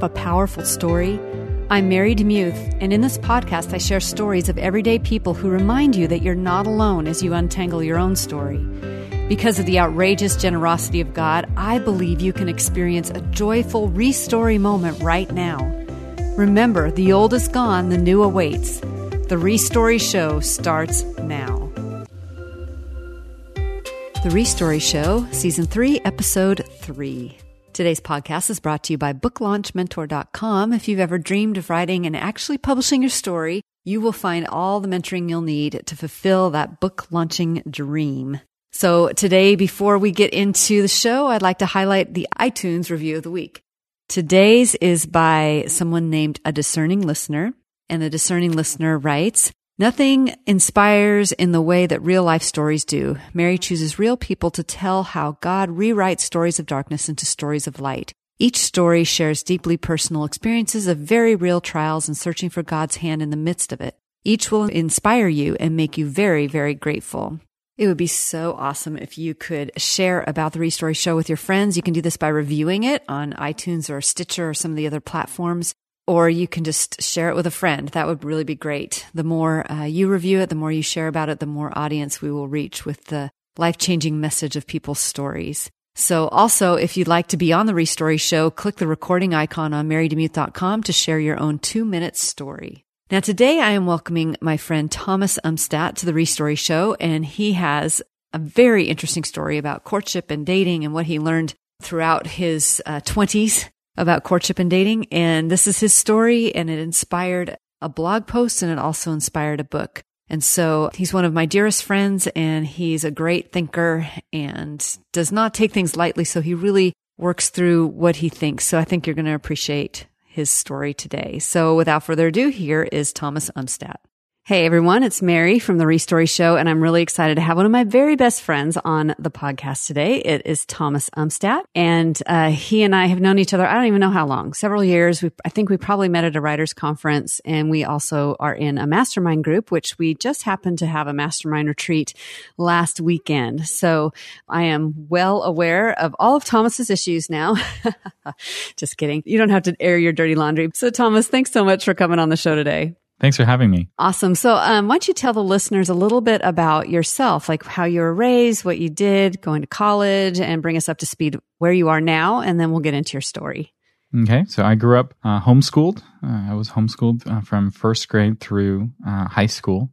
a powerful story? I'm Mary DeMuth, and in this podcast, I share stories of everyday people who remind you that you're not alone as you untangle your own story. Because of the outrageous generosity of God, I believe you can experience a joyful restory moment right now. Remember, the old is gone, the new awaits. The Restory Show starts now. The Restory Show, Season 3, Episode 3. Today's podcast is brought to you by BookLaunchMentor.com. If you've ever dreamed of writing and actually publishing your story, you will find all the mentoring you'll need to fulfill that book launching dream. So today, before we get into the show, I'd like to highlight the iTunes review of the week. Today's is by someone named A Discerning Listener. And the discerning listener writes, Nothing inspires in the way that real life stories do. Mary chooses real people to tell how God rewrites stories of darkness into stories of light. Each story shares deeply personal experiences of very real trials and searching for God's hand in the midst of it. Each will inspire you and make you very, very grateful. It would be so awesome if you could share about the Restory Show with your friends. You can do this by reviewing it on iTunes or Stitcher or some of the other platforms or you can just share it with a friend. That would really be great. The more uh, you review it, the more you share about it, the more audience we will reach with the life changing message of people's stories. So also, if you'd like to be on the Restory show, click the recording icon on marydemuth.com to share your own two minute story. Now today I am welcoming my friend Thomas Umstattd to the Restory show and he has a very interesting story about courtship and dating and what he learned throughout his uh, 20s about courtship and dating. And this is his story and it inspired a blog post and it also inspired a book. And so he's one of my dearest friends and he's a great thinker and does not take things lightly. So he really works through what he thinks. So I think you're going to appreciate his story today. So without further ado, here is Thomas Umstattd. Hey everyone, it's Mary from the Restory Show, and I'm really excited to have one of my very best friends on the podcast today. It is Thomas Umstattd, and uh, he and I have known each other. I don't even know how long, several years. We, I think we probably met at a writers conference, and we also are in a mastermind group, which we just happened to have a mastermind retreat last weekend. So I am well aware of all of Thomas's issues now. just kidding. You don't have to air your dirty laundry. So Thomas, thanks so much for coming on the show today. Thanks for having me. Awesome. So, um, why don't you tell the listeners a little bit about yourself, like how you were raised, what you did, going to college, and bring us up to speed where you are now, and then we'll get into your story. Okay. So, I grew up uh, homeschooled. Uh, I was homeschooled uh, from first grade through uh, high school.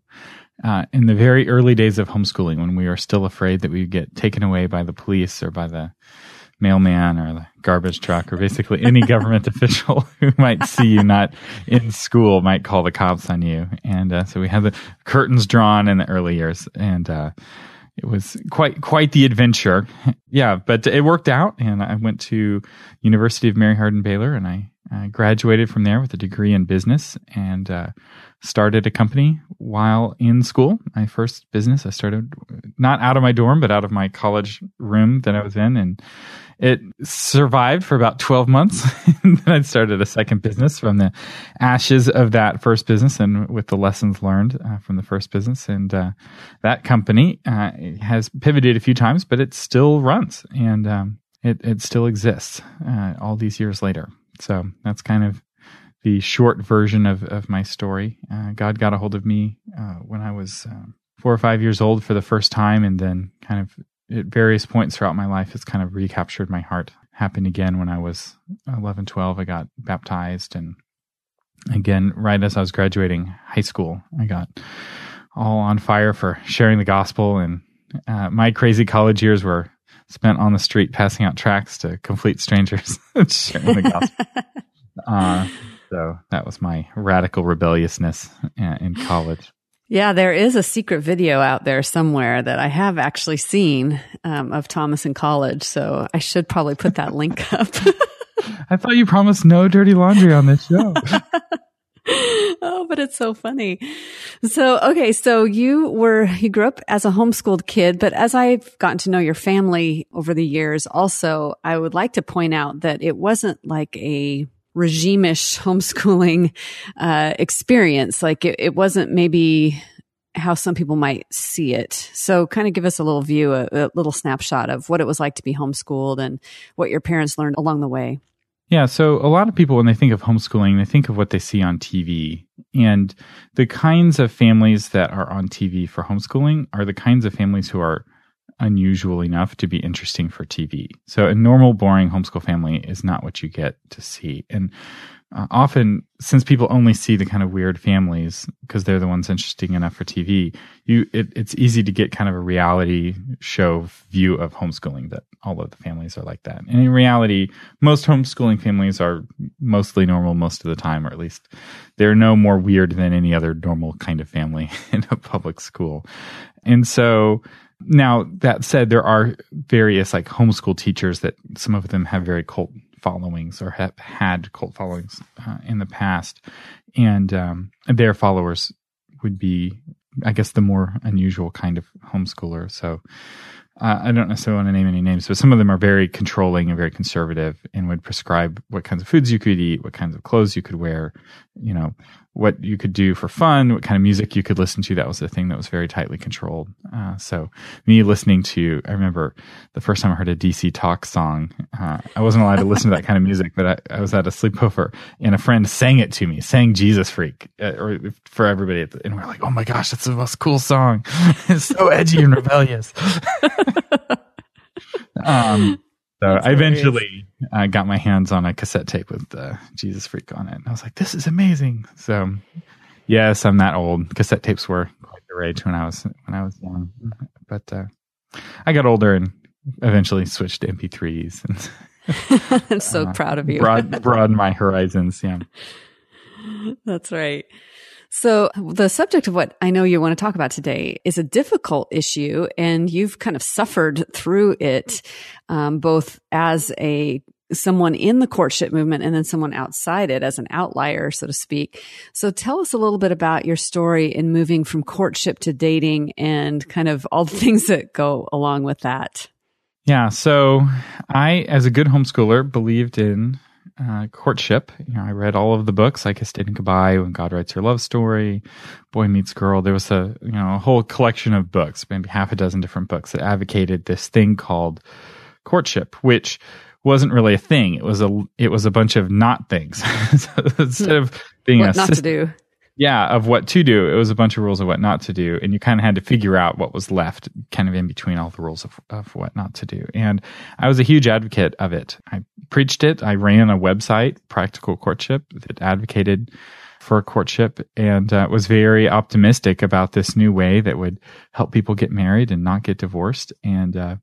Uh, in the very early days of homeschooling, when we were still afraid that we'd get taken away by the police or by the mailman or the garbage truck or basically any government official who might see you not in school might call the cops on you. And uh, so we had the curtains drawn in the early years, and uh, it was quite quite the adventure. yeah, but it worked out, and I went to University of Mary Hardin Baylor, and I, I graduated from there with a degree in business and. Uh, started a company while in school. My first business, I started not out of my dorm, but out of my college room that I was in. And it survived for about 12 months. and then I started a second business from the ashes of that first business and with the lessons learned uh, from the first business. And uh, that company uh, has pivoted a few times, but it still runs and um, it, it still exists uh, all these years later. So that's kind of the short version of, of my story. Uh, God got a hold of me uh, when I was um, four or five years old for the first time, and then kind of at various points throughout my life, it's kind of recaptured my heart. Happened again when I was 11, 12. I got baptized, and again, right as I was graduating high school, I got all on fire for sharing the gospel. And uh, my crazy college years were spent on the street passing out tracts to complete strangers, sharing the gospel. Uh, so that was my radical rebelliousness in college. Yeah, there is a secret video out there somewhere that I have actually seen um, of Thomas in college. So I should probably put that link up. I thought you promised no dirty laundry on this show. Oh, but it's so funny. So, okay. So you were, you grew up as a homeschooled kid, but as I've gotten to know your family over the years, also, I would like to point out that it wasn't like a regime-ish homeschooling uh, experience. Like it, it, wasn't maybe how some people might see it. So kind of give us a little view, a, a, little snapshot of what it was like to be homeschooled and what your parents learned along the way. Yeah, so a lot of people, when they think of homeschooling, they think of what they see on TV. And the kinds of families that are on TV for homeschooling are the kinds of families who are unusual enough to be interesting for TV. So a normal, boring homeschool family is not what you get to see. And uh, often, since people only see the kind of weird families because they're the ones interesting enough for TV, you it, it's easy to get kind of a reality show view of homeschooling that all of the families are like that. And in reality, most homeschooling families are mostly normal most of the time, or at least they're no more weird than any other normal kind of family in a public school. And so now, that said, there are various like homeschool teachers that some of them have very cult followings or have had cult followings uh, in the past, and um, their followers would be, I guess, the more unusual kind of homeschooler. So, uh, I don't necessarily want to name any names, but some of them are very controlling and very conservative and would prescribe what kinds of foods you could eat, what kinds of clothes you could wear, you know, what you could do for fun, what kind of music you could listen to. That was the thing that was very tightly controlled. Uh, so me listening to, I remember the first time I heard a DC Talk song, uh, I wasn't allowed to listen to that kind of music, but I, I, was at a sleepover and a friend sang it to me, sang Jesus Freak uh, or for everybody. The, and we're like, oh my gosh, that's the most cool song. it's so edgy and rebellious. um, so I eventually uh, got my hands on a cassette tape with uh, Jesus Freak on it. And I was like, this is amazing. So yes, I'm that old. Cassette tapes were quite the rage when I was when I was young. But uh, I got older and eventually switched to MP3s. And I'm so uh, proud of you. broad, broaden my horizons. Yeah. That's right. So the subject of what I know you want to talk about today is a difficult issue and you've kind of suffered through it, um, both as a someone in the courtship movement and then someone outside it as an outlier, so to speak. So tell us a little bit about your story in moving from courtship to dating and kind of all the things that go along with that. Yeah. So I, as a good homeschooler, believed in uh, courtship. You know, I read all of the books, like Kissed Dating Goodbye, When God Writes Your Love Story, Boy Meets Girl. There was a you know a whole collection of books, maybe half a dozen different books that advocated this thing called courtship, which wasn't really a thing. It was a it was a bunch of not things. so instead of being what a not system, to do yeah, of what to do. It was a bunch of rules of what not to do. And you kind of had to figure out what was left kind of in between all the rules of, of what not to do. And I was a huge advocate of it. I preached it. I ran a website, Practical Courtship, that advocated for courtship and uh, was very optimistic about this new way that would help people get married and not get divorced. And uh,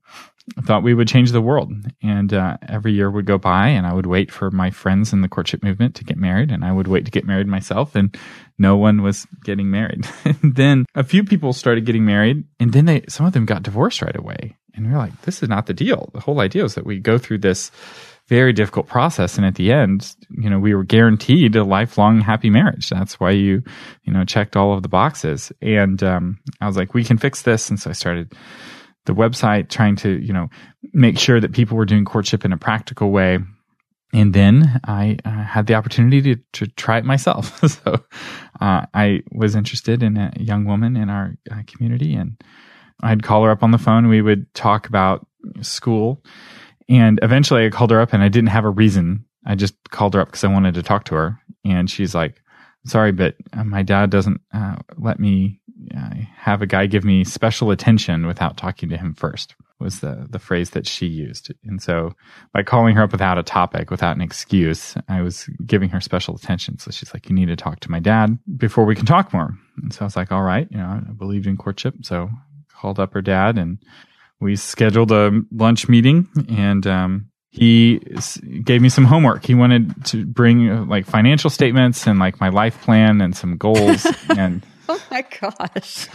thought we would change the world. And uh, every year would go by, and I would wait for my friends in the courtship movement to get married, and I would wait to get married myself, and no one was getting married. then a few people started getting married, and then they some of them got divorced right away. And we are like, this is not the deal. The whole idea is that we go through this very difficult process and at the end you know we were guaranteed a lifelong happy marriage that's why you you know checked all of the boxes and um, i was like we can fix this and so i started the website, trying to, you know, make sure that people were doing courtship in a practical way. And then I uh, had the opportunity to, to try it myself. so uh, I was interested in a young woman in our uh, community, and I'd call her up on the phone. We would talk about school. And eventually I called her up, and I didn't have a reason. I just called her up because I wanted to talk to her. And she's like, Sorry, but uh, my dad doesn't uh, let me I have a guy give me special attention without talking to him first was the the phrase that she used. And so by calling her up without a topic, without an excuse, I was giving her special attention. So she's like, "You need to talk to my dad before we can talk more." And so I was like, "All right, you know, I believed in courtship." So called up her dad and we scheduled a lunch meeting and um, he gave me some homework. He wanted to bring uh, like financial statements and like my life plan and some goals and Oh my gosh.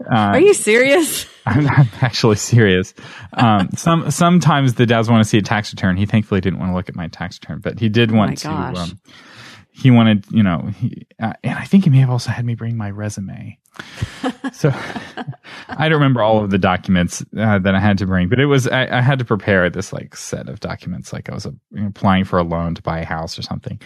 Uh, Are you serious? I'm, I'm actually serious. Um, some, sometimes the dads want to see a tax return. He thankfully didn't want to look at my tax return, but he did oh want to, um, he wanted, you know, he, uh, and I think he may have also had me bring my resume. so I don't remember all of the documents uh, that I had to bring, but it was I, I, had to prepare this like set of documents, like I was applying for a loan to buy a house or something.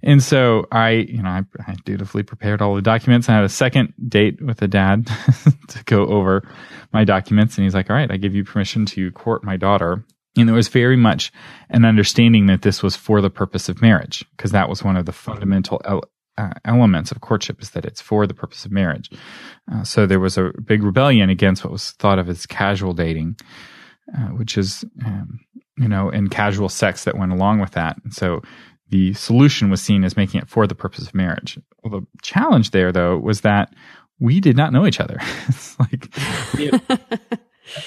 And so I, you know, I, I dutifully prepared all the documents. I had a second date with the dad to go over my documents, and he's like, "All right, I give you permission to court my daughter." And there was very much an understanding that this was for the purpose of marriage, because that was one of the fundamental el- uh, elements of courtship is that it's for the purpose of marriage. Uh, so there was a big rebellion against what was thought of as casual dating, uh, which is, um, you know, and casual sex that went along with that. And so the solution was seen as making it for the purpose of marriage. Well, the challenge there, though, was that we did not know each other. it's like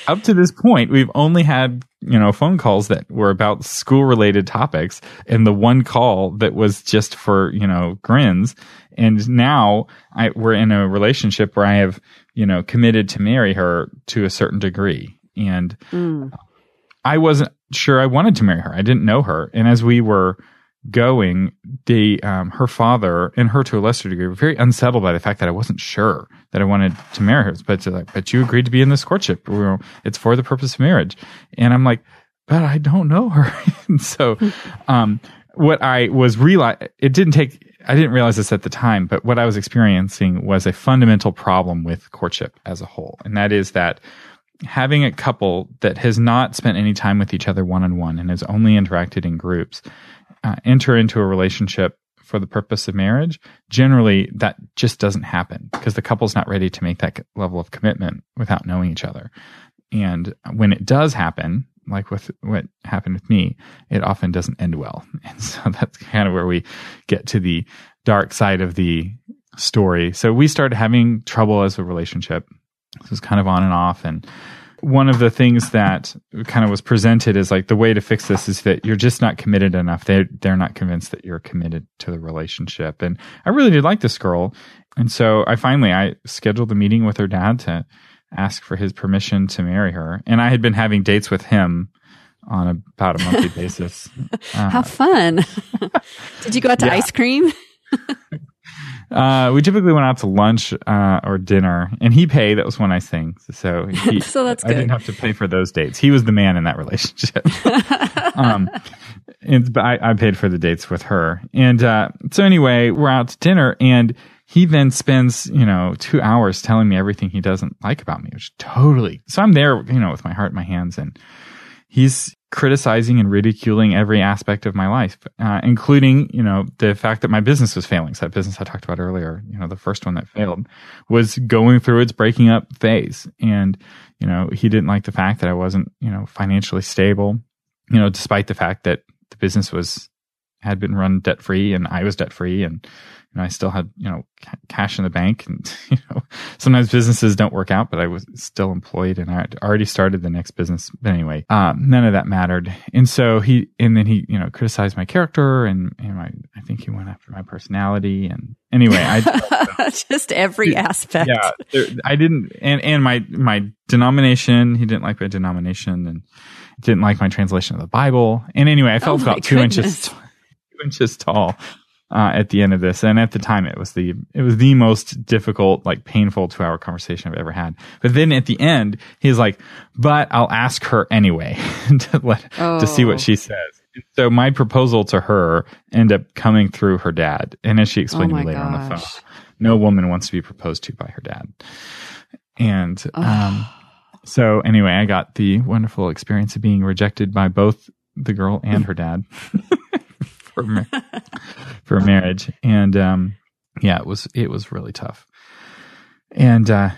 up to this point, we've only had you know phone calls that were about school related topics, and the one call that was just for you know grins. And now I, we're in a relationship where I have you know committed to marry her to a certain degree, and mm. I wasn't sure I wanted to marry her. I didn't know her, and as we were going, the um, her father and her to a lesser degree were very unsettled by the fact that I wasn't sure that I wanted to marry her. But like, but you agreed to be in this courtship. It's for the purpose of marriage, and I'm like, but I don't know her. and so, um, what I was realize it didn't take. I didn't realize this at the time, but what I was experiencing was a fundamental problem with courtship as a whole, and that is that having a couple that has not spent any time with each other one on one and has only interacted in groups uh, enter into a relationship for the purpose of marriage, generally that just doesn't happen because the couple's not ready to make that level of commitment without knowing each other. And when it does happen, like with what happened with me, it often doesn't end well. And so that's kind of where we get to the dark side of the story. So we started having trouble as a relationship. This was kind of on and off. And one of the things that kind of was presented is like the way to fix this is that you're just not committed enough. They they're not convinced that you're committed to the relationship. And I really did like this girl, and so I finally I scheduled a meeting with her dad to ask for his permission to marry her. And I had been having dates with him on about a monthly basis. Uh, How fun! did you go out to yeah. ice cream? Uh, we typically went out to lunch uh, or dinner, and he paid. That was one nice thing. So, he, so that's good. I didn't have to pay for those dates. He was the man in that relationship. um, and, but I, I, paid for the dates with her. And uh, so anyway, we're out to dinner, and he then spends you know two hours telling me everything he doesn't like about me, which totally. So I'm there, you know, with my heart in my hands, and he's criticizing and ridiculing every aspect of my life, uh, including, you know, the fact that my business was failing. So that business I talked about earlier, you know, the first one that failed was going through its breaking up phase. And, you know, he didn't like the fact that I wasn't, you know, financially stable, you know, despite the fact that the business was, had been run debt free and I was debt free and, know, I still had, you know, ca- cash in the bank and, you know, sometimes businesses don't work out, but I was still employed and I had already started the next business. But anyway, um, none of that mattered. And so he, and then he, you know, criticized my character and, and my, I think he went after my personality. And anyway, I just every aspect. Yeah. There, I didn't, and, and my, my denomination, he didn't like my denomination and didn't like my translation of the Bible. And anyway, I felt oh about two inches, inches tall uh, at the end of this. And at the time, it was the it was the most difficult, like painful two hour conversation I've ever had. But then at the end, he's like, "But I'll ask her anyway to let oh. to see what she says." So my proposal to her ended up coming through her dad, and as she explained oh to me later gosh. on the phone, no woman wants to be proposed to by her dad. And um, so anyway, I got the wonderful experience of being rejected by both the girl and her dad. for mar- for marriage, and um, yeah, it was it was really tough, and uh,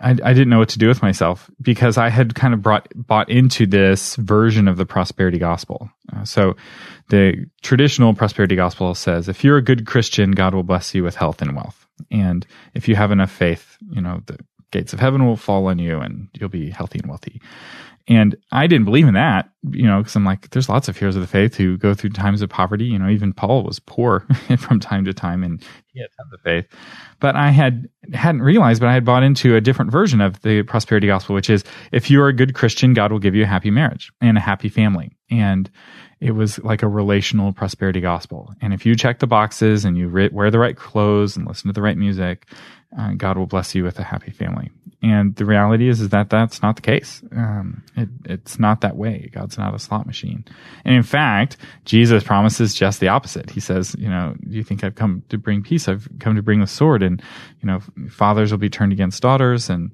I I didn't know what to do with myself because I had kind of brought bought into this version of the prosperity gospel. Uh, so, the traditional prosperity gospel says, if you're a good Christian, God will bless you with health and wealth, and if you have enough faith, you know the gates of heaven will fall on you and you'll be healthy and wealthy. And I didn't believe in that, you know, because I'm like, there's lots of heroes of the faith who go through times of poverty. You know, even Paul was poor from time to time and he had tons of faith. But I had hadn't realized, but I had bought into a different version of the prosperity gospel, which is if you're a good Christian, God will give you a happy marriage and a happy family. And it was like a relational prosperity gospel. And if you check the boxes and you re- wear the right clothes and listen to the right music, uh, God will bless you with a happy family. And the reality is, is that that's not the case. Um, it, it's not that way. God's not a slot machine. And in fact, Jesus promises just the opposite. He says, you know, do you think I've come to bring peace? I've come to bring the sword and, you know, fathers will be turned against daughters and,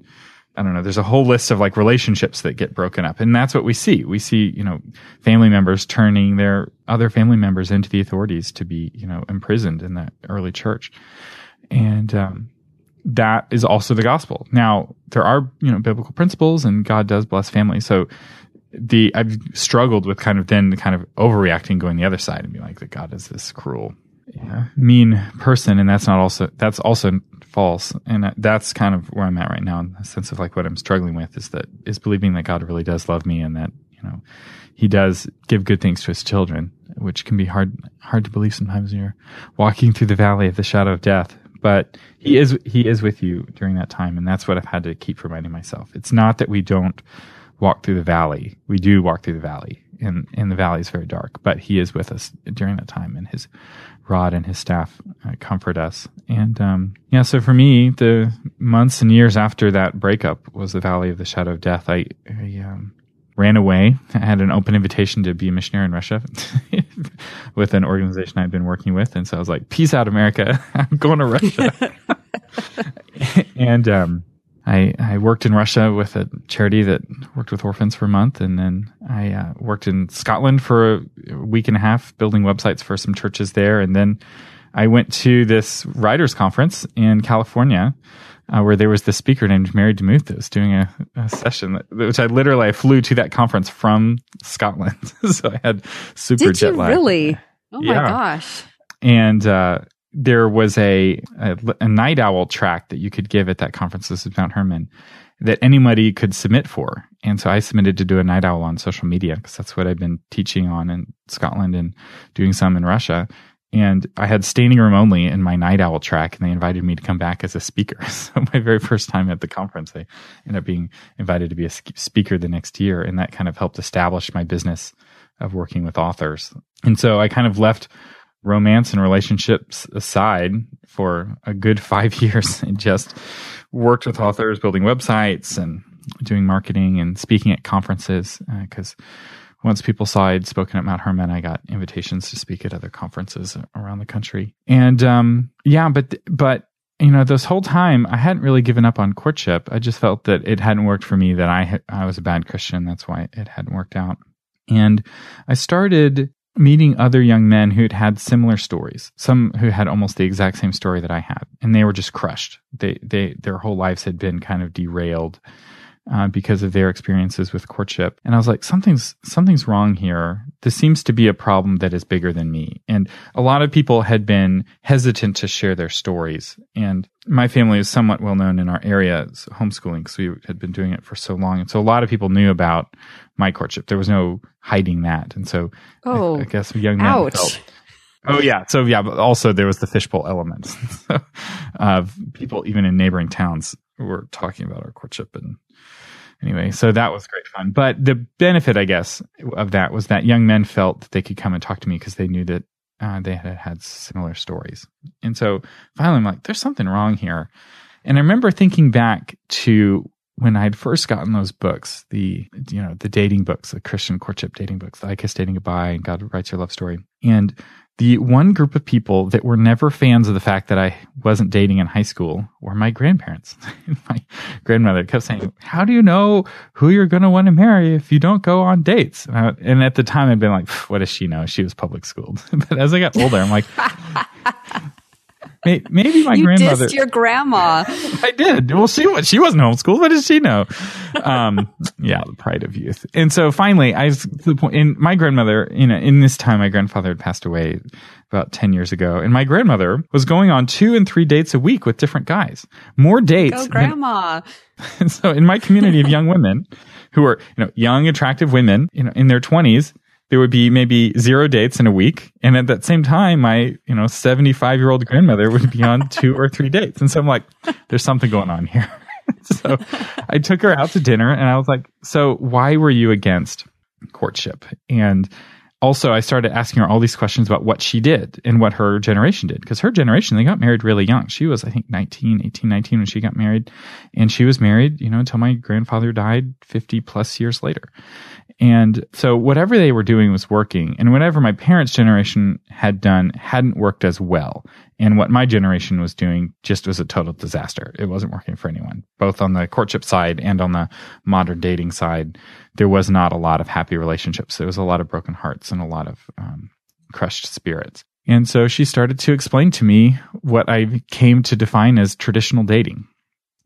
I don't know, there's a whole list of like relationships that get broken up. And that's what we see. We see, you know, family members turning their other family members into the authorities to be, you know, imprisoned in that early church. And, um, that is also the gospel. Now, there are, you know, biblical principles and God does bless family. So the, I've struggled with kind of then kind of overreacting, going the other side and be like, that God is this cruel, yeah, mean person. And that's not also, that's also false. And that's kind of where I'm at right now in the sense of like what I'm struggling with is that is believing that God really does love me and that, you know, he does give good things to his children, which can be hard, hard to believe sometimes when you're walking through the valley of the shadow of death. But he is, he is with you during that time. And that's what I've had to keep reminding myself. It's not that we don't walk through the valley. We do walk through the valley and, and the valley is very dark, but he is with us during that time and his rod and his staff uh, comfort us. And um, yeah, so for me, the months and years after that breakup was the valley of the shadow of death. I, I um, ran away. I had an open invitation to be a missionary in Russia with an organization I'd been working with, and so I was like, "Peace out, America! I'm going to Russia." and um, I, I worked in Russia with a charity that worked with orphans for a month, and then I uh, worked in Scotland for a week and a half, building websites for some churches there, and then I went to this writers conference in California. Uh, where there was this speaker named Mary DeMuth that was doing a, a session, that, which I literally I flew to that conference from Scotland, so I had super Did jet lag. Really? Oh Yeah. my gosh! and uh, there was a, a a night owl track that you could give at that conference. This is Mount Hermon that anybody could submit for, and so I submitted to do a night owl on social media because that's what I've been teaching on in Scotland and doing some in Russia. And I had standing room only in my night owl track, and they invited me to come back as a speaker. So my very first time at the conference, I ended up being invited to be a speaker the next year, and that kind of helped establish my business of working with authors. And so I kind of left romance and relationships aside for a good five years and just worked with authors, building websites and doing marketing and speaking at conferences. Because once people saw I'd spoken at Mount Hermon, I got invitations to speak at other conferences around the country. And um, yeah, but but you know, this whole time I hadn't really given up on courtship. I just felt that it hadn't worked for me. That I I was a bad Christian. That's why it hadn't worked out. And I started meeting other young men who'd had similar stories. Some who had almost the exact same story that I had, and they were just crushed. They they their whole lives had been kind of derailed uh, because of their experiences with courtship. And I was like, something's something's wrong here. This seems to be a problem that is bigger than me. And a lot of people had been hesitant to share their stories. And my family is somewhat well known in our area as homeschooling because we had been doing it for so long. And so a lot of people knew about my courtship. There was no hiding that. And so Oh, I, I guess young men ouch! felt Oh yeah. So yeah, but also there was the fishbowl element of people even in neighboring towns were talking about our courtship and anyway, so that was great fun. But the benefit, I guess, of that was that young men felt that they could come and talk to me because they knew that uh, they had had similar stories. And so finally, I'm like, there's something wrong here. And I remember thinking back to when I'd first gotten those books, the you know the dating books, the Christian courtship dating books, the I Kiss Dating Goodbye and God Writes Your Love Story, and the one group of people that were never fans of the fact that I wasn't dating in high school were my grandparents. my grandmother kept saying, "How do you know who you're going to want to marry if you don't go on dates?" And, and at the time, I'd been like, "What does she know? She was public schooled." but as I got older, I'm like. May- Maybe my you grandmother. dissed your grandma. I did. Well, she was. She wasn't homeschooled. What does she know? Um, yeah, the pride of youth. And so finally, I was the point. And my grandmother, you know, in this time, my grandfather had passed away about ten years ago, and my grandmother was going on two and three dates a week with different guys. More dates. Go, than- grandma. and so in my community of young women who are, you know, young, attractive women, you know, in their twenties, there would be maybe zero dates in a week. And at that same time, my, you know, 75 year old grandmother would be on two or three dates. And so I'm like, there's something going on here. so I took her out to dinner and I was like, so why were you against courtship? And also I started asking her all these questions about what she did and what her generation did. Because her generation, they got married really young. She was, I think, 19, 18, 19 when she got married. And she was married, you know, until my grandfather died 50 plus years later. And so whatever they were doing was working. And whatever my parents' generation had done hadn't worked as well. And what my generation was doing just was a total disaster. It wasn't working for anyone, both on the courtship side and on the modern dating side. There was not a lot of happy relationships. There was a lot of broken hearts and a lot of um, crushed spirits. And so she started to explain to me what I came to define as traditional dating.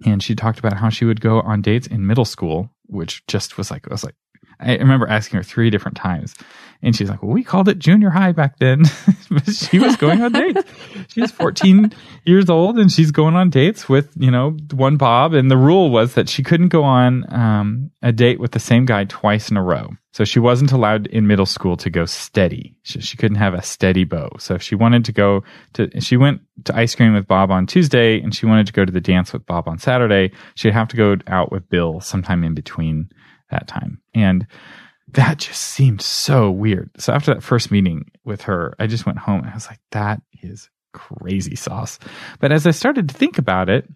And she talked about how she would go on dates in middle school, which just was like, I was like, I remember asking her three different times, and she's like, "Well, we called it junior high back then." but she was going on dates. She's 14 years old, and she's going on dates with you know one Bob. And the rule was that she couldn't go on um, a date with the same guy twice in a row. So she wasn't allowed in middle school to go steady. She, she couldn't have a steady beau. So if she wanted to go to, she went to ice cream with Bob on Tuesday, and she wanted to go to the dance with Bob on Saturday. She'd have to go out with Bill sometime in between that time. And that just seemed so weird. So after that first meeting with her, I just went home and I was like, that is crazy sauce. But as I started to think about it,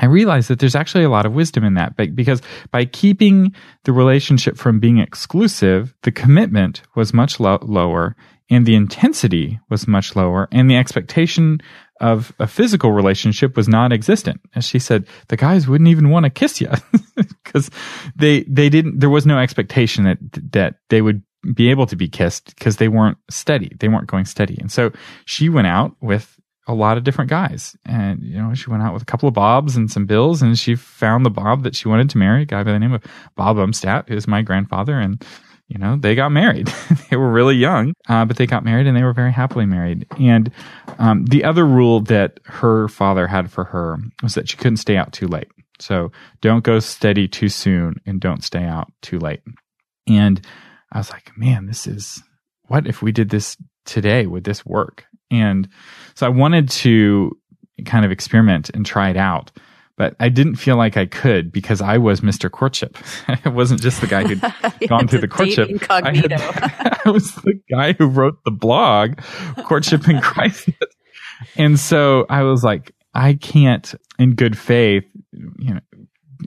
I realized that there's actually a lot of wisdom in that because by keeping the relationship from being exclusive, the commitment was much lo- lower and the intensity was much lower and the expectation of a physical relationship was non-existent. As she said, the guys wouldn't even want to kiss you because they they didn't. There was no expectation that that they would be able to be kissed because they weren't steady. They weren't going steady. And so she went out with a lot of different guys, and you know she went out with a couple of Bobs and some Bills, and she found the Bob that she wanted to marry, a guy by the name of Bob Umstattd, who's my grandfather, and you know, they got married. they were really young, uh, but they got married and they were very happily married. And um, the other rule that her father had for her was that she couldn't stay out too late. So don't go steady too soon and don't stay out too late. And I was like, man, this is what if we did this today? Would this work? And so I wanted to kind of experiment and try it out but I didn't feel like I could because I was Mr. Courtship. I wasn't just the guy who'd gone through the courtship. I, had, I, was the guy who wrote the blog, Courtship in Crisis. And so I was like, I can't, in good faith, you know,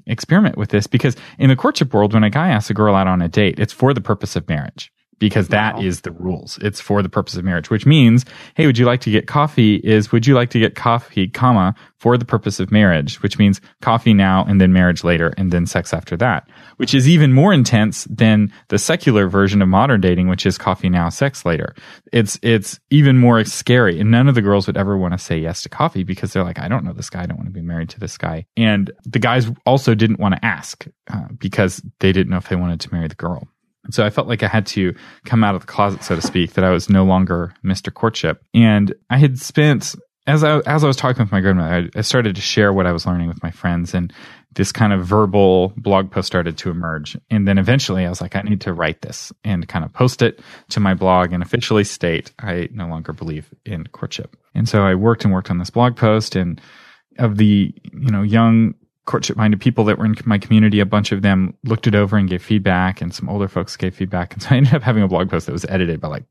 experiment with this because in the courtship world, when a guy asks a girl out on a date, it's for the purpose of marriage because that wow. is the rules. It's for the purpose of marriage, which means, hey, would you like to get coffee? Is would you like to get coffee, comma, for the purpose of marriage, which means coffee now and then marriage later and then sex after that, which is even more intense than the secular version of modern dating, which is coffee now, sex later. It's, it's even more scary. And none of the girls would ever want to say yes to coffee because they're like, I don't know this guy. I don't want to be married to this guy. And the guys also didn't want to ask uh, because they didn't know if they wanted to marry the girl. So I felt like I had to come out of the closet, so to speak, that I was no longer Mr. Courtship. And I had spent, as I, as I was talking with my grandmother, I, I started to share what I was learning with my friends and this kind of verbal blog post started to emerge. And then eventually I was like, I need to write this and kind of post it to my blog and officially state I no longer believe in courtship. And so I worked and worked on this blog post and of the, you know, young courtship minded people that were in my community, a bunch of them looked it over and gave feedback, and some older folks gave feedback. And so I ended up having a blog post that was edited by like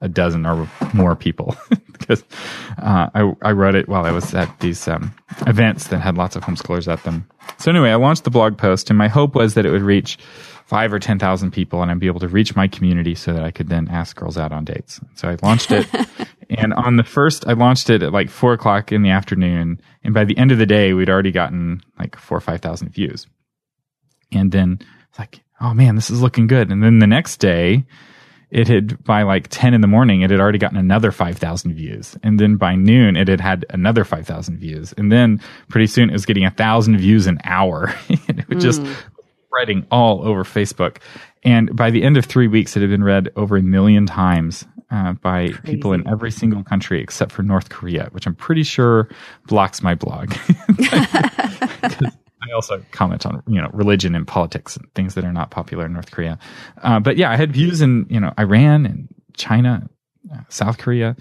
a dozen or more people because uh, I, I wrote it while I was at these um, events that had lots of homeschoolers at them. So anyway, I launched the blog post, and my hope was that it would reach five or 10,000 people and I'd be able to reach my community so that I could then ask girls out on dates. So I launched it and on the first, I launched it at like four o'clock in the afternoon. And by the end of the day, we'd already gotten like four or 5,000 views. And then it's like, oh man, this is looking good. And then the next day, it had by like 10 in the morning, it had already gotten another 5,000 views. And then by noon, it had had another 5,000 views. And then pretty soon it was getting a thousand views an hour. and it was mm. just spreading all over Facebook. And by the end of three weeks, it had been read over a million times uh, by Crazy. people in every single country except for North Korea, which I'm pretty sure blocks my blog. I also comment on you know religion and politics and things that are not popular in North Korea. Uh, but yeah, I had views in you know Iran and China, South Korea,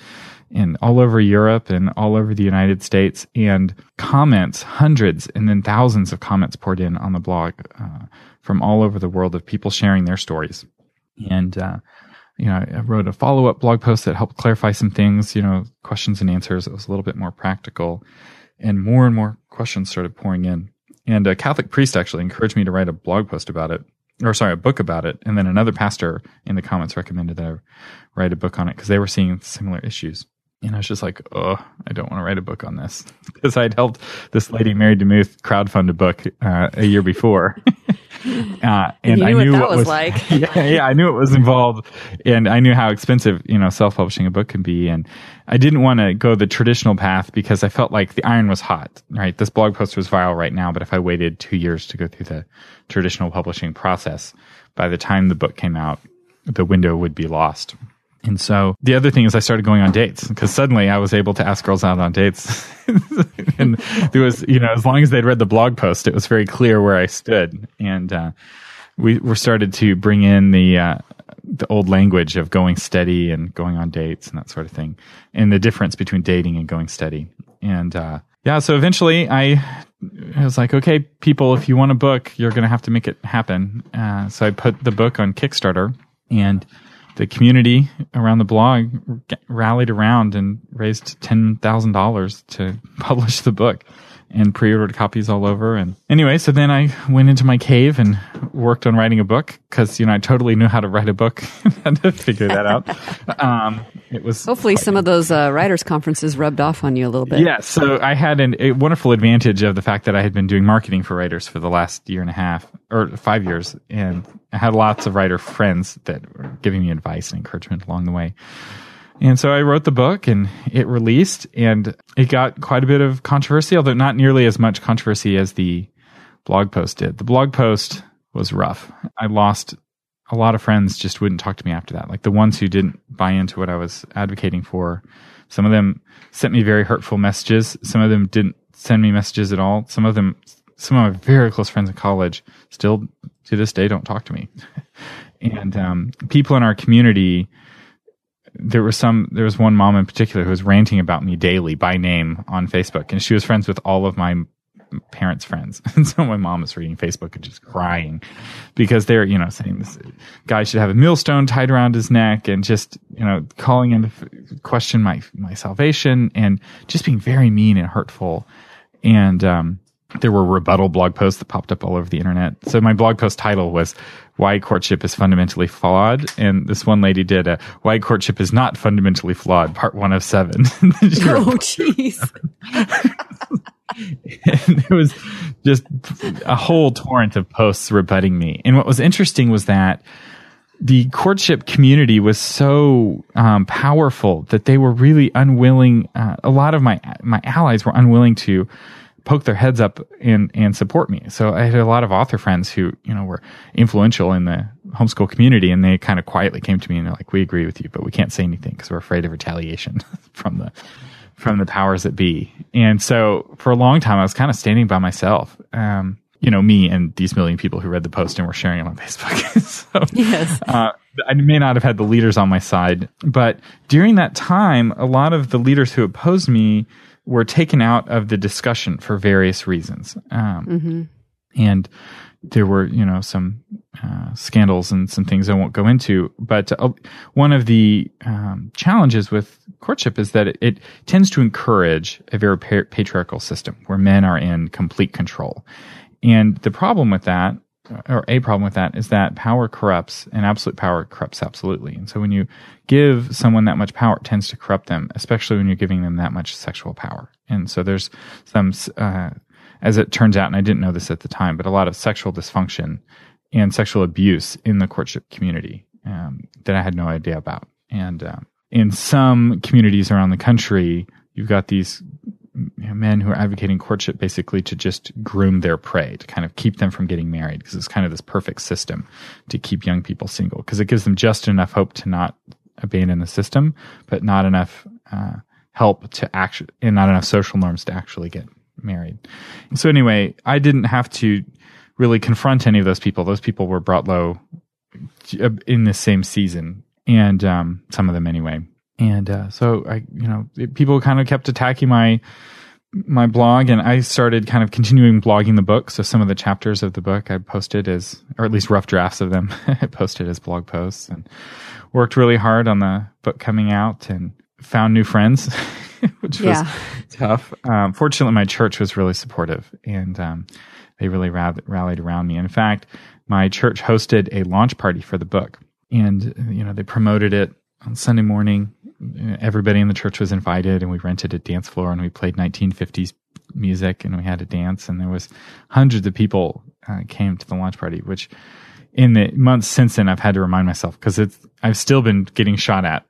and all over Europe and all over the United States, and comments, hundreds and then thousands of comments poured in on the blog uh, from all over the world of people sharing their stories. And, uh, you know, I wrote a follow up blog post that helped clarify some things, you know, questions and answers. It was a little bit more practical, and more and more questions started pouring in. And a Catholic priest actually encouraged me to write a blog post about it or sorry, a book about it. And then another pastor in the comments recommended that I write a book on it because they were seeing similar issues. And I was just like, oh, I don't want to write a book on this because I'd helped this lady, Mary DeMuth, crowdfund a book uh, a year before. uh, and I knew what, what was, was, like. yeah, yeah, I knew it was involved, and I knew how expensive you know self publishing a book can be, and I didn't want to go the traditional path because I felt like the iron was hot. Right, this blog post was viral right now, but if I waited two years to go through the traditional publishing process, by the time the book came out, the window would be lost. And so the other thing is I started going on dates because suddenly I was able to ask girls out on dates. and there was, you know, as long as they'd read the blog post, it was very clear where I stood. And, uh, we were started to bring in the, uh, the old language of going steady and going on dates and that sort of thing and the difference between dating and going steady. And, uh, yeah, so eventually I, I was like, okay, people, if you want a book, you're going to have to make it happen. Uh, so I put the book on Kickstarter and, the community around the blog rallied around and raised $10,000 to publish the book and pre-ordered copies all over. And anyway, so then I went into my cave and worked on writing a book because, you know, I totally knew how to write a book. had to figure that out. Um, it was hopefully some of those uh, writers conferences rubbed off on you a little bit. Yeah. So I had an, a wonderful advantage of the fact that I had been doing marketing for writers for the last year and a half or five years. And I had lots of writer friends that were giving me advice and encouragement along the way. And so I wrote the book and it released and it got quite a bit of controversy, although not nearly as much controversy as the blog post did. The blog post was rough. I lost a lot of friends just wouldn't talk to me after that. Like the ones who didn't buy into what I was advocating for. Some of them sent me very hurtful messages. Some of them didn't send me messages at all. Some of them, some of my very close friends in college still to this day don't talk to me. and um, people in our community there was some there was one mom in particular who was ranting about me daily by name on Facebook and she was friends with all of my parents' friends. And so my mom was reading Facebook and just crying because they're, you know, saying this guy should have a millstone tied around his neck and just, you know, calling into question my my salvation and just being very mean and hurtful. And um there were rebuttal blog posts that popped up all over the internet. So my blog post title was "Why Courtship is Fundamentally Flawed," and this one lady did a "Why Courtship is Not Fundamentally Flawed," part one of seven. oh, jeez. and it was just a whole torrent of posts rebutting me. And what was interesting was that the courtship community was so um, powerful that they were really unwilling. Uh, a lot of my my allies were unwilling to poke their heads up and and support me. So I had a lot of author friends who you know were influential in the homeschool community, and they kind of quietly came to me and they're like, "We agree with you, but we can't say anything because we're afraid of retaliation from the from the powers that be." And so for a long time, I was kind of standing by myself. Um, you know, me and these million people who read the post and were sharing it on Facebook. so, yes. Uh, I may not have had the leaders on my side, but during that time, a lot of the leaders who opposed me were taken out of the discussion for various reasons. Um, mm-hmm. And there were, you know, some uh, scandals and some things I won't go into. But uh, one of the um, challenges with courtship is that it, it, tends to encourage a very patriarchal system where men are in complete control. And the problem with that or a problem with that is that power corrupts and absolute power corrupts absolutely. And so when you give someone that much power, it tends to corrupt them, especially when you're giving them that much sexual power. And so there's some, uh, as it turns out, and I didn't know this at the time, but a lot of sexual dysfunction and sexual abuse in the courtship community um, that I had no idea about. And um, in some communities around the country, you've got these men who are advocating courtship basically to just groom their prey, to kind of keep them from getting married, because it's kind of this perfect system to keep young people single, because it gives them just enough hope to not abandon the system, but not enough uh, help to actually, and not enough social norms to actually get married. So anyway, I didn't have to really confront any of those people. Those people were brought low uh, in the same season, and um, some of them anyway. And uh, so I, you know, people kind of kept attacking my my blog, and I started kind of continuing blogging the book. So some of the chapters of the book I posted as, or at least rough drafts of them, I posted as blog posts, and worked really hard on the book coming out, and found new friends, which was yeah. tough. Um, fortunately, my church was really supportive, and um, they really rallied around me. In fact, my church hosted a launch party for the book, and you know they promoted it on Sunday morning everybody in the church was invited, and we rented a dance floor and we played 1950s music and we had a dance, and there was hundreds of people uh, came to the launch party, which in the months since then I've had to remind myself because it's I've still been getting shot at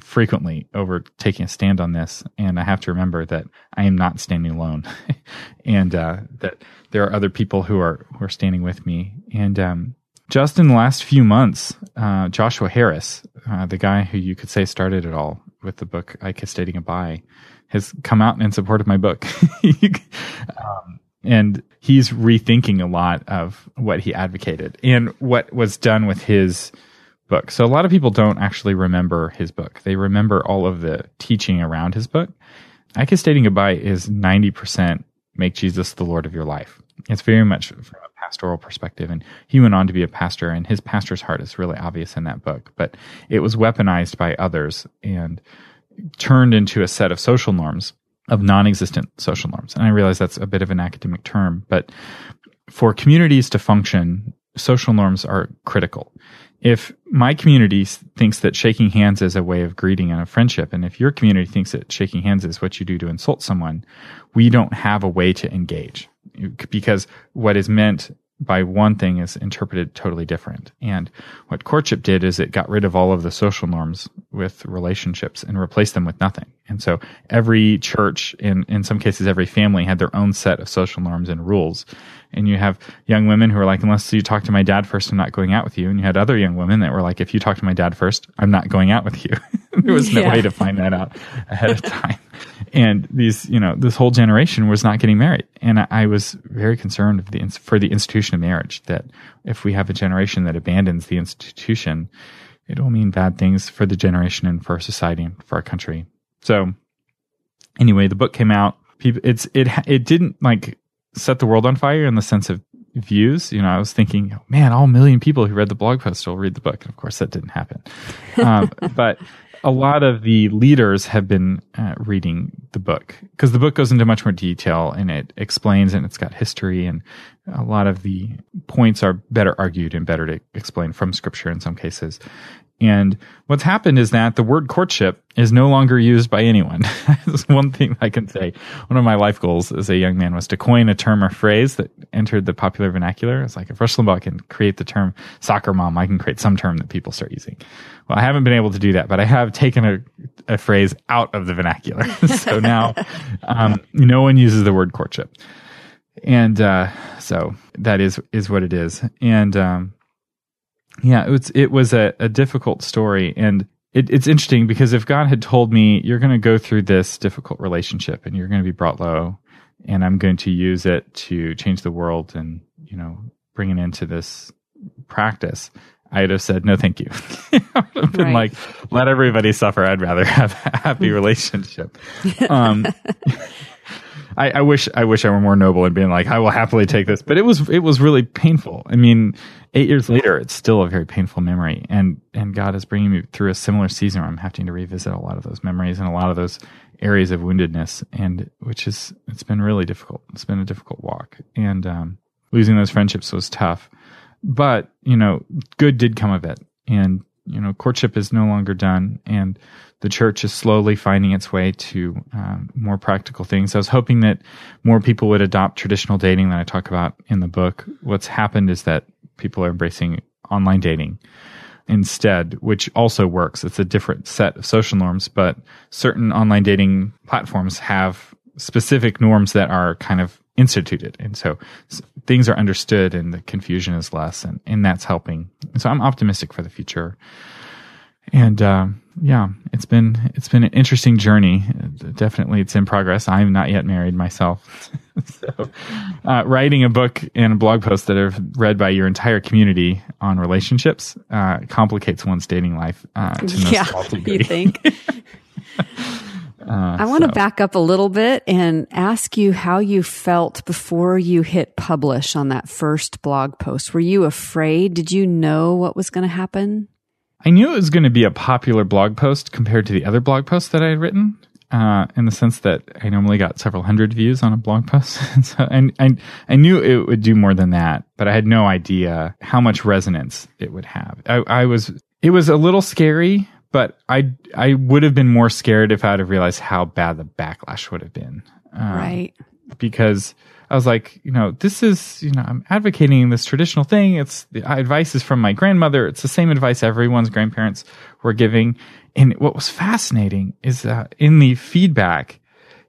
frequently over taking a stand on this, and I have to remember that I am not standing alone, and uh, that there are other people who are who are standing with me. And um, just in the last few months, uh, Joshua Harris, uh, the guy who you could say started it all with the book "I Kissed Dating Goodbye," has come out in support of my book. um, and he's rethinking a lot of what he advocated and what was done with his book. So a lot of people don't actually remember his book. They remember all of the teaching around his book. I Kissed Dating Goodbye is 90% make Jesus the Lord of your life. It's very much pastoral perspective. And he went on to be a pastor and his pastor's heart is really obvious in that book, but it was weaponized by others and turned into a set of social norms of non-existent social norms. And I realize that's a bit of an academic term, but for communities to function, social norms are critical if my community thinks that shaking hands is a way of greeting and a friendship, and if your community thinks that shaking hands is what you do to insult someone, we don't have a way to engage because what is meant by one thing is interpreted totally different. And what courtship did is it got rid of all of the social norms with relationships and replaced them with nothing. And so every church, in, in some cases, every family had their own set of social norms and rules. And you have young women who are like, unless you talk to my dad first, I'm not going out with you. And you had other young women that were like, if you talk to my dad first, I'm not going out with you. there was no yeah. way to find that out ahead of time. and these, you know, this whole generation was not getting married. And I, I was very concerned the, for the institution of marriage that if we have a generation that abandons the institution, it will mean bad things for the generation and for our society and for our country. So anyway, the book came out. People, it's, it, it didn't like set the world on fire in the sense of views. You know, I was thinking, man, all million people who read the blog post will read the book. And of course, that didn't happen. Um, but a lot of the leaders have been uh, reading the book because the book goes into much more detail and it explains and it's got history and a lot of the points are better argued and better to explain from scripture in some cases. And what's happened is that the word courtship is no longer used by anyone. That's one thing I can say. One of my life goals as a young man was to coin a term or phrase that entered the popular vernacular. It's like if Rush Limbaugh can create the term soccer mom, I can create some term that people start using. Well, I haven't been able to do that, but I have taken a, a phrase out of the vernacular. so now um, no one uses the word courtship. And uh, so that is is what it is. And um, yeah, it was it was a, a difficult story, and it, it's interesting because if God had told me you're going to go through this difficult relationship and you're going to be brought low, and I'm going to use it to change the world and you know bring it into this practice, I'd have said no, thank you. I would have been right. like, let everybody suffer. I'd rather have a happy relationship. Um, I, I, wish I wish I were more noble and being like, I will happily take this. But it was it was really painful. I mean, eight years later, it's still a very painful memory, and and God is bringing me through a similar season where I'm having to revisit a lot of those memories and a lot of those areas of woundedness, and which is it's been really difficult. It's been a difficult walk, and um, losing those friendships was tough. But you know, good did come of it, and you know, courtship is no longer done, and the church is slowly finding its way to um, more practical things. I was hoping that more people would adopt traditional dating that I talk about in the book. What's happened is that people are embracing online dating instead, which also works. It's a different set of social norms, but certain online dating platforms have specific norms that are kind of instituted. And so things are understood and the confusion is less and, and that's helping. And so I'm optimistic for the future and uh, yeah, it's been it's been an interesting journey. Definitely, it's in progress. I'm not yet married myself, so uh, writing a book and a blog post that are read by your entire community on relationships uh, complicates one's dating life. Uh, to no yeah, you think? Uh, I want to so. back up a little bit and ask you how you felt before you hit publish on that first blog post. Were you afraid? Did you know what was going to happen? I knew it was going to be a popular blog post compared to the other blog posts that I had written, uh, in the sense that I normally got several hundred views on a blog post. so, and, and I knew it would do more than that, but I had no idea how much resonance it would have. I, I was, it was a little scary, but I I would have been more scared if I'd have realized how bad the backlash would have been. Um, right. Because I was like, you know, this is, you know, I'm advocating this traditional thing. It's the advice is from my grandmother. It's the same advice everyone's grandparents were giving. And what was fascinating is that in the feedback,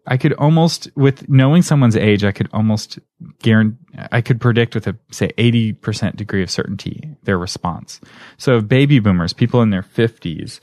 I could almost, with knowing someone's age, I could almost guarantee, I could predict with a, say, 80% degree of certainty their response. So baby boomers, people in their 50s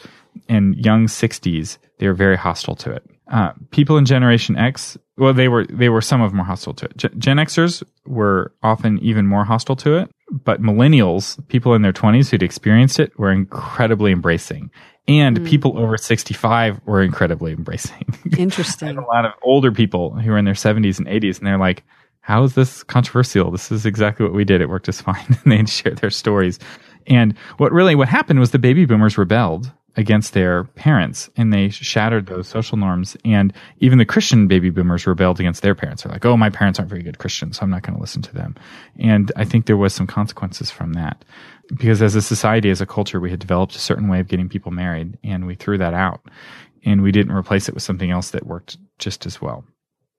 and young 60s, they were very hostile to it. Uh, people in Generation X, well, they were they were some of them hostile to it. Gen, Xers were often even more hostile to it, but millennials, people in their twenties who'd experienced it, were incredibly embracing, and mm. people over sixty five were incredibly embracing. Interesting. a lot of older people who are in their seventies and eighties, and they're like, "How is this controversial? This is exactly what we did. It worked just fine." and they'd share their stories. And what really what happened was the baby boomers rebelled against their parents and they shattered those social norms. And even the Christian baby boomers rebelled against their parents. They're like, oh, my parents aren't very good Christians, so I'm not going to listen to them. And I think there was some consequences from that because as a society, as a culture, we had developed a certain way of getting people married and we threw that out and we didn't replace it with something else that worked just as well.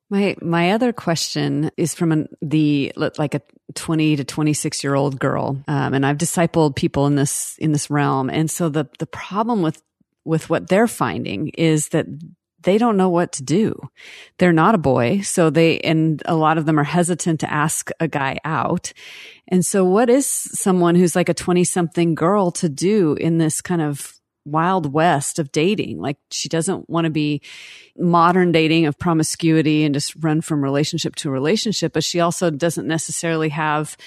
My my other question is from an, the like a 20 to 26 year old girl, um, and I've discipled people in this in this realm, and so the the problem with with what they're finding is that they don't know what to do. They're not a boy, so they and a lot of them are hesitant to ask a guy out. And so, what is someone who's like a 20 something girl to do in this kind of wild west of dating. Like she doesn't want to be modern dating of promiscuity and just run from relationship to relationship, but she also doesn't necessarily have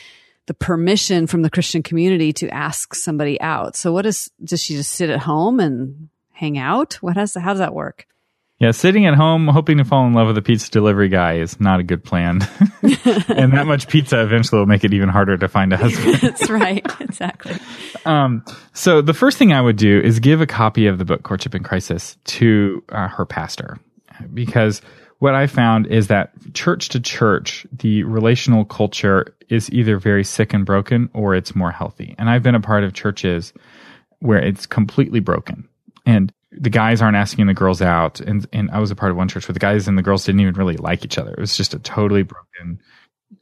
the permission from the Christian community to ask somebody out. So what is, does she just sit at home and hang out? What has, how does that work? Yeah, sitting at home hoping to fall in love with a pizza delivery guy is not a good plan. and that much pizza eventually will make it even harder to find a husband. That's right. Exactly. Um, so the first thing I would do is give a copy of the book Courtship in Crisis to uh, her pastor because what I found is that church to church, the relational culture is either very sick and broken or it's more healthy. And I've been a part of churches where it's completely broken. And the guys aren't asking the girls out. And, and I was a part of one church where the guys and the girls didn't even really like each other. It was just a totally broken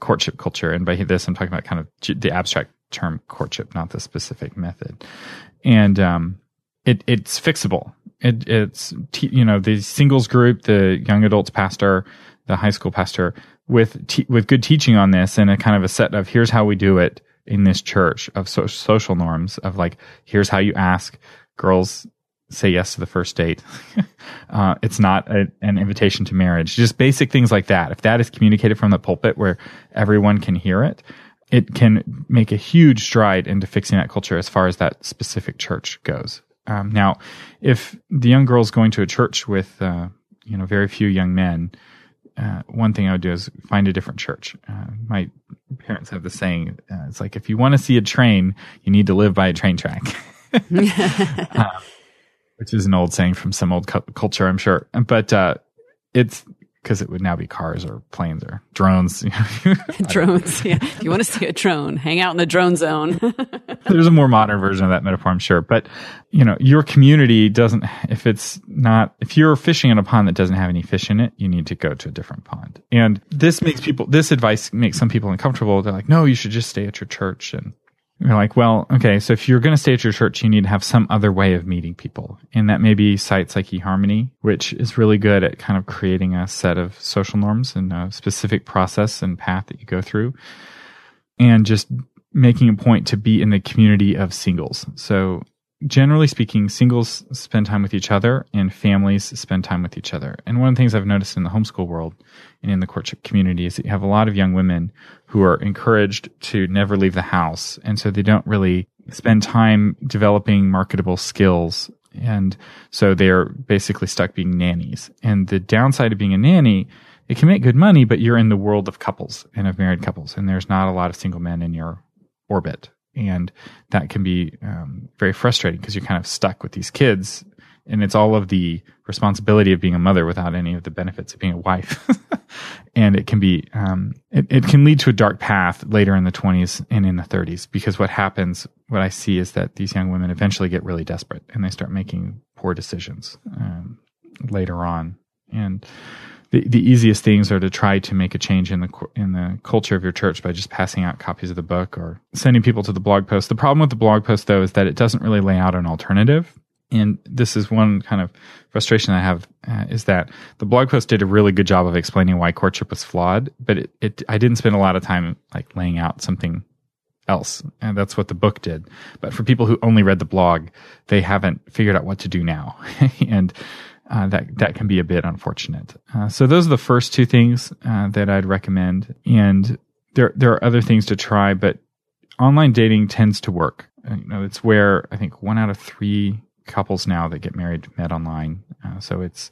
courtship culture. And by this, I'm talking about kind of the abstract term courtship, not the specific method. And, um, it, it's fixable. It, it's, you know, the singles group, the young adults pastor, the high school pastor with, with good teaching on this and a kind of a set of here's how we do it in this church of so- social norms of like, here's how you ask girls say yes to the first date. uh, it's not a, an invitation to marriage. Just basic things like that. If that is communicated from the pulpit where everyone can hear it, it can make a huge stride into fixing that culture as far as that specific church goes. Um, now, if the young girl's going to a church with, uh, you know, very few young men, uh, one thing I would do is find a different church. Uh, my parents have the saying, uh, it's like, if you want to see a train, you need to live by a train track. Which is an old saying from some old cu- culture, I'm sure. But uh, it's because it would now be cars or planes or drones. drones, yeah. If you want to see a drone, hang out in the drone zone. There's a more modern version of that metaphor, I'm sure. But you know, your community doesn't. If it's not, if you're fishing in a pond that doesn't have any fish in it, you need to go to a different pond. And this makes people. This advice makes some people uncomfortable. They're like, no, you should just stay at your church and you're like, well, okay, so if you're going to stay at your church, you need to have some other way of meeting people. And that may be sites like eHarmony, which is really good at kind of creating a set of social norms and a specific process and path that you go through. And just making a point to be in the community of singles. So generally speaking, singles spend time with each other and families spend time with each other. And one of the things I've noticed in the homeschool world and in the courtship community is that you have a lot of young women who are encouraged to never leave the house. And so they don't really spend time developing marketable skills. And so they're basically stuck being nannies. And the downside of being a nanny, it can make good money, but you're in the world of couples and of married couples. And there's not a lot of single men in your orbit and that can be um, very frustrating because you're kind of stuck with these kids and it's all of the responsibility of being a mother without any of the benefits of being a wife. and it can be, um, it, it can lead to a dark path later in the 20s and in the 30s because what happens, what I see is that these young women eventually get really desperate and they start making poor decisions um, later on. And the, the easiest things are to try to make a change in the in the culture of your church by just passing out copies of the book or sending people to the blog post. The problem with the blog post though is that it doesn't really lay out an alternative and this is one kind of frustration I have uh, is that the blog post did a really good job of explaining why courtship was flawed, but it, it I didn't spend a lot of time like laying out something else, and that's what the book did. But for people who only read the blog, they haven't figured out what to do now, and uh, that that can be a bit unfortunate. Uh, so those are the first two things uh, that I'd recommend, and there there are other things to try, but online dating tends to work. Uh, you know, it's where I think one out of three couples now that get married met online. Uh, so it's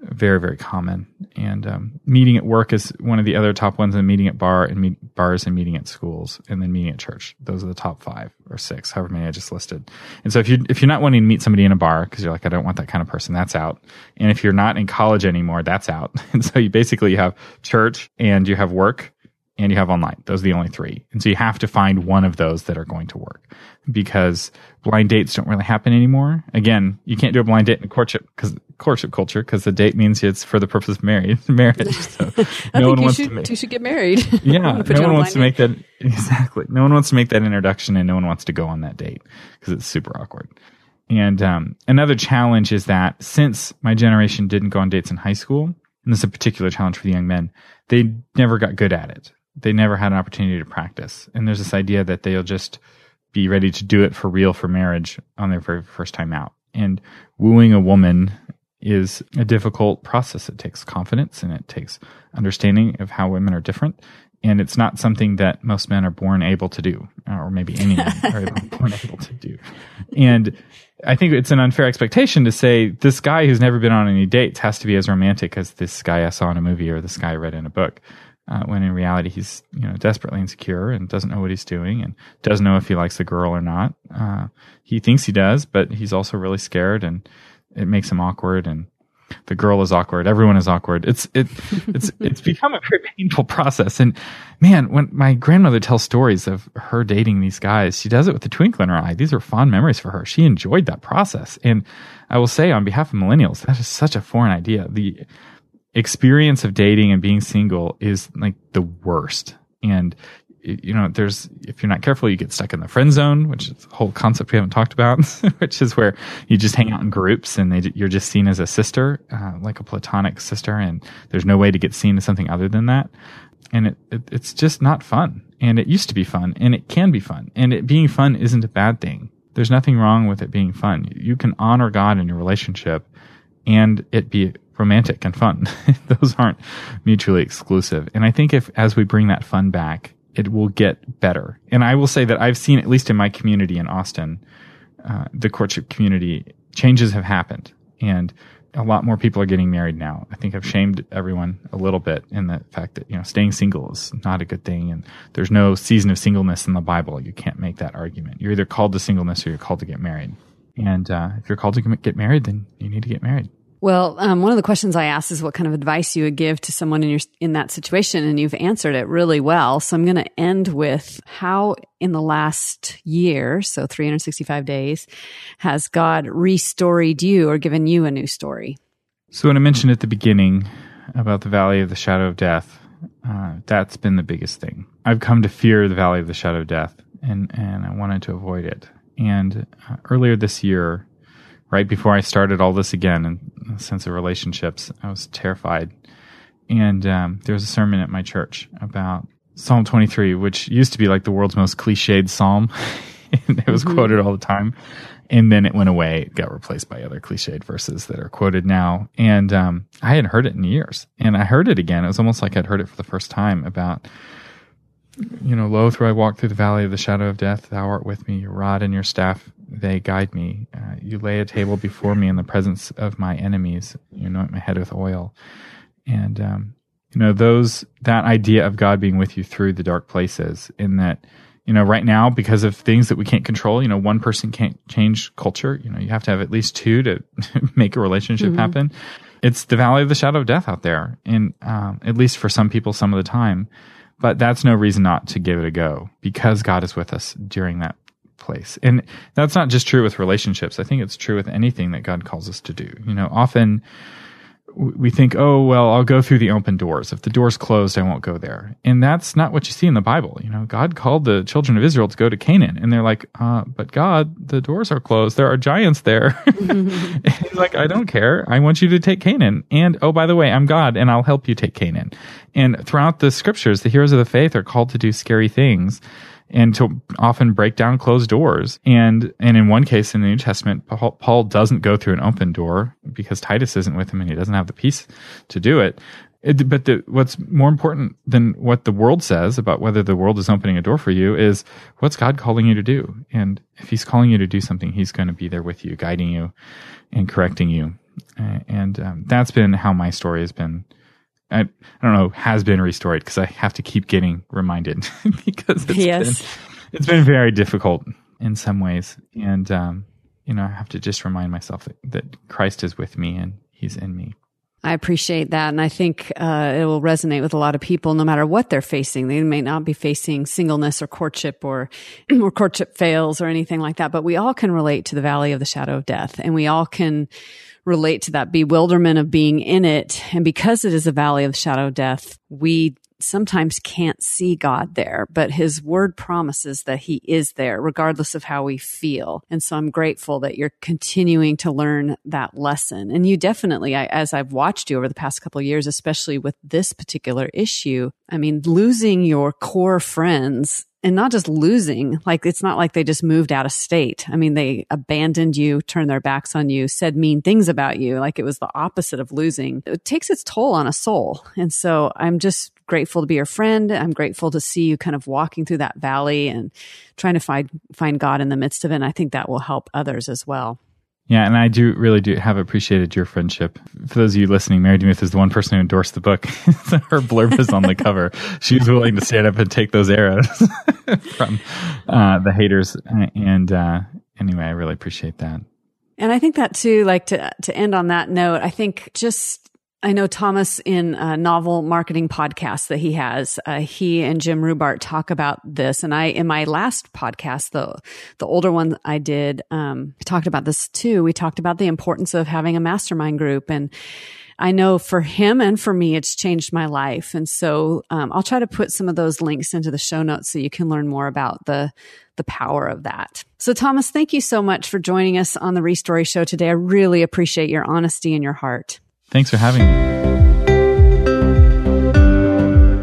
very very common. And um, meeting at work is one of the other top ones, and meeting at bar and meet, bars and meeting at schools, and then meeting at church. Those are the top five or six, however many I just listed. And so if you if you're not wanting to meet somebody in a bar because you're like I don't want that kind of person, that's out. And if you're not in college anymore, that's out. And so you basically you have church and you have work and you have online. Those are the only three. And so you have to find one of those that are going to work because blind dates don't really happen anymore. Again, you can't do a blind date in a courtship because courtship culture because the date means it's for the purpose of married marriage. So no one wants should, to make, you should get married. Yeah, no one wants to make that exactly. No one wants to make that introduction, and no one wants to go on that date because it's super awkward. And um, another challenge is that since my generation didn't go on dates in high school, and this is a particular challenge for the young men, they never got good at it they never had an opportunity to practice. And there's this idea that they'll just be ready to do it for real for marriage on their very first time out. And wooing a woman is a difficult process. It takes confidence and it takes understanding of how women are different. And it's not something that most men are born able to do, uh, or maybe any men are born able to do. And I think it's an unfair expectation to say this guy who's never been on any dates has to be as romantic as this guy I saw in a movie or this guy I read in a book uh, when in reality he's you know desperately insecure and doesn't know what he's doing and doesn't know if he likes the girl or not. Uh, he thinks he does, but he's also really scared, and it makes him awkward. And the girl is awkward. Everyone is awkward. It's it it's it's become a very painful process. And man, when my grandmother tells stories of her dating these guys, she does it with a twinkle in her eye. These are fond memories for her. She enjoyed that process. And I will say on behalf of millennials, that is such a foreign idea. The experience of dating and being single is like the worst. And you know, there's if you're not careful, you get stuck in the friend zone, which is a whole concept we haven't talked about, which is where you just hang out in groups and they, you're just seen as a sister, uh, like a platonic sister, and there's no way to get seen as something other than that. And it, it, it's just not fun. And it used to be fun, and it can be fun. And it being fun isn't a bad thing. There's nothing wrong with it being fun. You can honor God in your relationship, and it be romantic and fun. Those aren't mutually exclusive. And I think if, as we bring that fun back, it will get better. And I will say that I've seen, at least in my community in Austin, uh, the courtship community, changes have happened. And a lot more people are getting married now. I think I've shamed everyone a little bit in the fact that, you know, staying single is not a good thing. And there's no season of singleness in the Bible. You can't make that argument. You're either called to singleness or you're called to get married. And uh, if you're called to get married, then you need to get married. Well, um, one of the questions I asked is what kind of advice you would give to someone in your in that situation, and you've answered it really well. So I'm going to end with how, in the last year, so 365 days, has God restoried you or given you a new story? So when I mentioned at the beginning about the valley of the shadow of death, uh, that's been the biggest thing. I've come to fear the valley of the shadow of death, and and I wanted to avoid it. And uh, earlier this year, right before I started all this again in a sense of relationships, I was terrified. And um, there was a sermon at my church about Psalm 23, which used to be like the world's most cliched psalm. and it was mm-hmm. quoted all the time. And then it went away, it got replaced by other cliched verses that are quoted now. And um, I hadn't heard it in years. And I heard it again. It was almost like I'd heard it for the first time about you know, lo, through I walk through the valley of the shadow of death, thou art with me. Your rod and your staff, they guide me. Uh, you lay a table before me in the presence of my enemies. You anoint my head with oil. And, um, you know, those, that idea of God being with you through the dark places, in that you know, right now, because of things that we can't control, you know, one person can't change culture. You know, you have to have at least two to make a relationship mm-hmm. happen. It's the valley of the shadow of death out there. And, um, at least for some people, some of the time. But that's no reason not to give it a go because God is with us during that place. And that's not just true with relationships. I think it's true with anything that God calls us to do. You know, often we think, oh, well, I'll go through the open doors. If the door's closed, I won't go there. And that's not what you see in the Bible. You know, God called the children of Israel to go to Canaan. And they're like, uh, but God, the doors are closed. There are giants there. he's like, I don't care. I want you to take Canaan. And oh, by the way, I'm God and I'll help you take Canaan. And throughout the scriptures, the heroes of the faith are called to do scary things and to often break down closed doors. And and in one case in the New Testament, Paul, Paul doesn't go through an open door because Titus isn't with him and he doesn't have the peace to do it. it but the, what's more important than what the world says about whether the world is opening a door for you is what's God calling you to do. And if He's calling you to do something, He's going to be there with you, guiding you and correcting you. And um, that's been how my story has been I, I don't know, has been restored because I have to keep getting reminded because it's yes. been, it's been very difficult in some ways. And, um, you know, I have to just remind myself that, that Christ is with me and he's in me. I appreciate that. And I think uh, it will resonate with a lot of people no matter what they're facing. They may not be facing singleness or courtship or, or courtship fails or anything like that, but we all can relate to the valley of the shadow of death and we all can relate to that bewilderment of being in it. And because it is a valley of shadow death, we sometimes can't see God there, but his word promises that he is there regardless of how we feel. And so I'm grateful that you're continuing to learn that lesson. And you definitely, I, as I've watched you over the past couple of years, especially with this particular issue, I mean, losing your core friends and not just losing, like it's not like they just moved out of state. I mean, they abandoned you, turned their backs on you, said mean things about you. Like it was the opposite of losing. It takes its toll on a soul. And so I'm just grateful to be your friend. I'm grateful to see you kind of walking through that valley and trying to find, find God in the midst of it. And I think that will help others as well. Yeah, and I do really do have appreciated your friendship. For those of you listening, Mary DeMuth is the one person who endorsed the book. Her blurb is on the cover. She was willing to stand up and take those arrows from uh, the haters. And uh, anyway, I really appreciate that. And I think that too, like to to end on that note, I think just I know Thomas in a novel marketing podcast that he has. Uh, he and Jim Rubart talk about this, and I in my last podcast, the the older one I did, um, talked about this too. We talked about the importance of having a mastermind group, and I know for him and for me, it's changed my life. And so um, I'll try to put some of those links into the show notes so you can learn more about the the power of that. So Thomas, thank you so much for joining us on the Restory Show today. I really appreciate your honesty and your heart. Thanks for having me.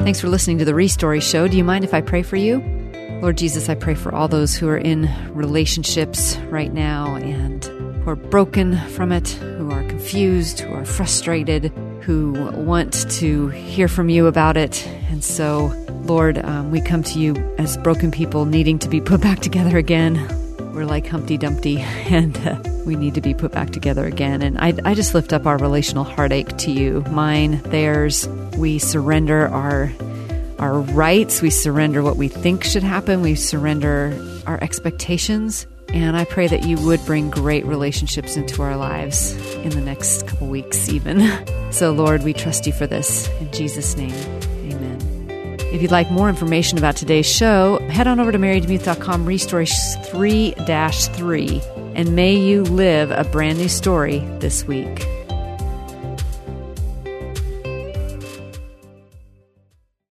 Thanks for listening to the Restory Show. Do you mind if I pray for you? Lord Jesus, I pray for all those who are in relationships right now and who are broken from it, who are confused, who are frustrated, who want to hear from you about it. And so, Lord, um, we come to you as broken people needing to be put back together again. We're like Humpty Dumpty, and uh, we need to be put back together again. And I, I just lift up our relational heartache to you, mine, theirs. We surrender our our rights. We surrender what we think should happen. We surrender our expectations. And I pray that you would bring great relationships into our lives in the next couple weeks, even. So, Lord, we trust you for this. In Jesus' name. If you'd like more information about today's show, head on over to marydemuth.com, Restory 3 3 and may you live a brand new story this week.